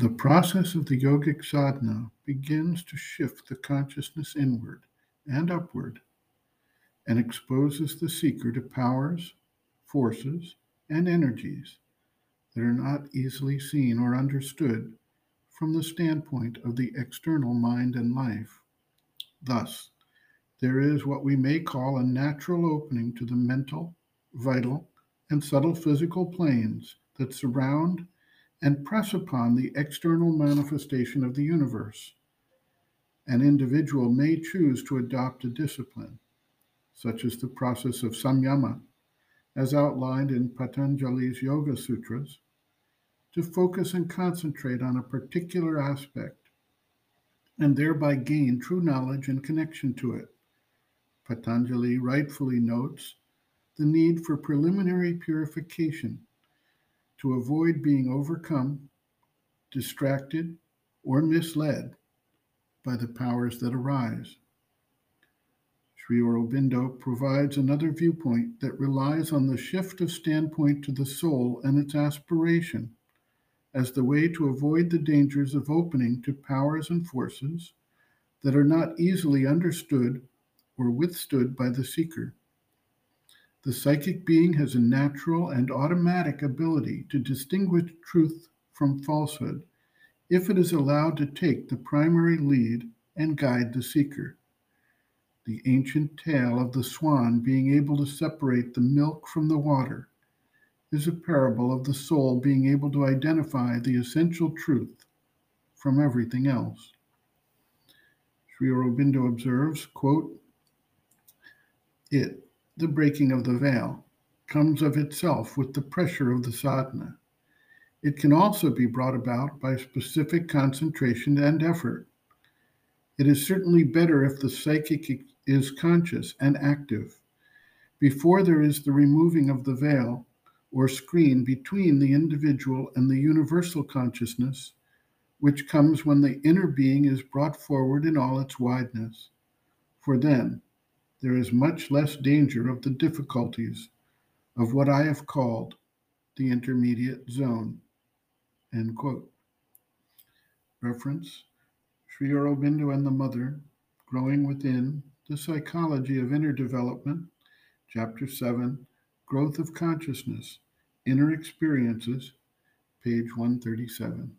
The process of the yogic sadhana begins to shift the consciousness inward and upward and exposes the seeker to powers, forces, and energies that are not easily seen or understood from the standpoint of the external mind and life. Thus, there is what we may call a natural opening to the mental, vital, and subtle physical planes that surround and press upon the external manifestation of the universe. An individual may choose to adopt a discipline, such as the process of samyama, as outlined in Patanjali's Yoga Sutras, to focus and concentrate on a particular aspect and thereby gain true knowledge and connection to it. Patanjali rightfully notes the need for preliminary purification to avoid being overcome, distracted, or misled by the powers that arise. Sri Aurobindo provides another viewpoint that relies on the shift of standpoint to the soul and its aspiration as the way to avoid the dangers of opening to powers and forces that are not easily understood or withstood by the seeker. The psychic being has a natural and automatic ability to distinguish truth from falsehood if it is allowed to take the primary lead and guide the seeker. The ancient tale of the swan being able to separate the milk from the water is a parable of the soul being able to identify the essential truth from everything else. Sri Aurobindo observes, quote, It, the breaking of the veil, comes of itself with the pressure of the sadhana. It can also be brought about by specific concentration and effort. It is certainly better if the psychic is conscious and active. Before there is the removing of the veil, or screen between the individual and the universal consciousness, which comes when the inner being is brought forward in all its wideness. For then there is much less danger of the difficulties of what I have called the intermediate zone. End quote. Reference Sri Aurobindo and the Mother, Growing Within, The Psychology of Inner Development, Chapter 7, Growth of Consciousness, Inner Experiences, page 137.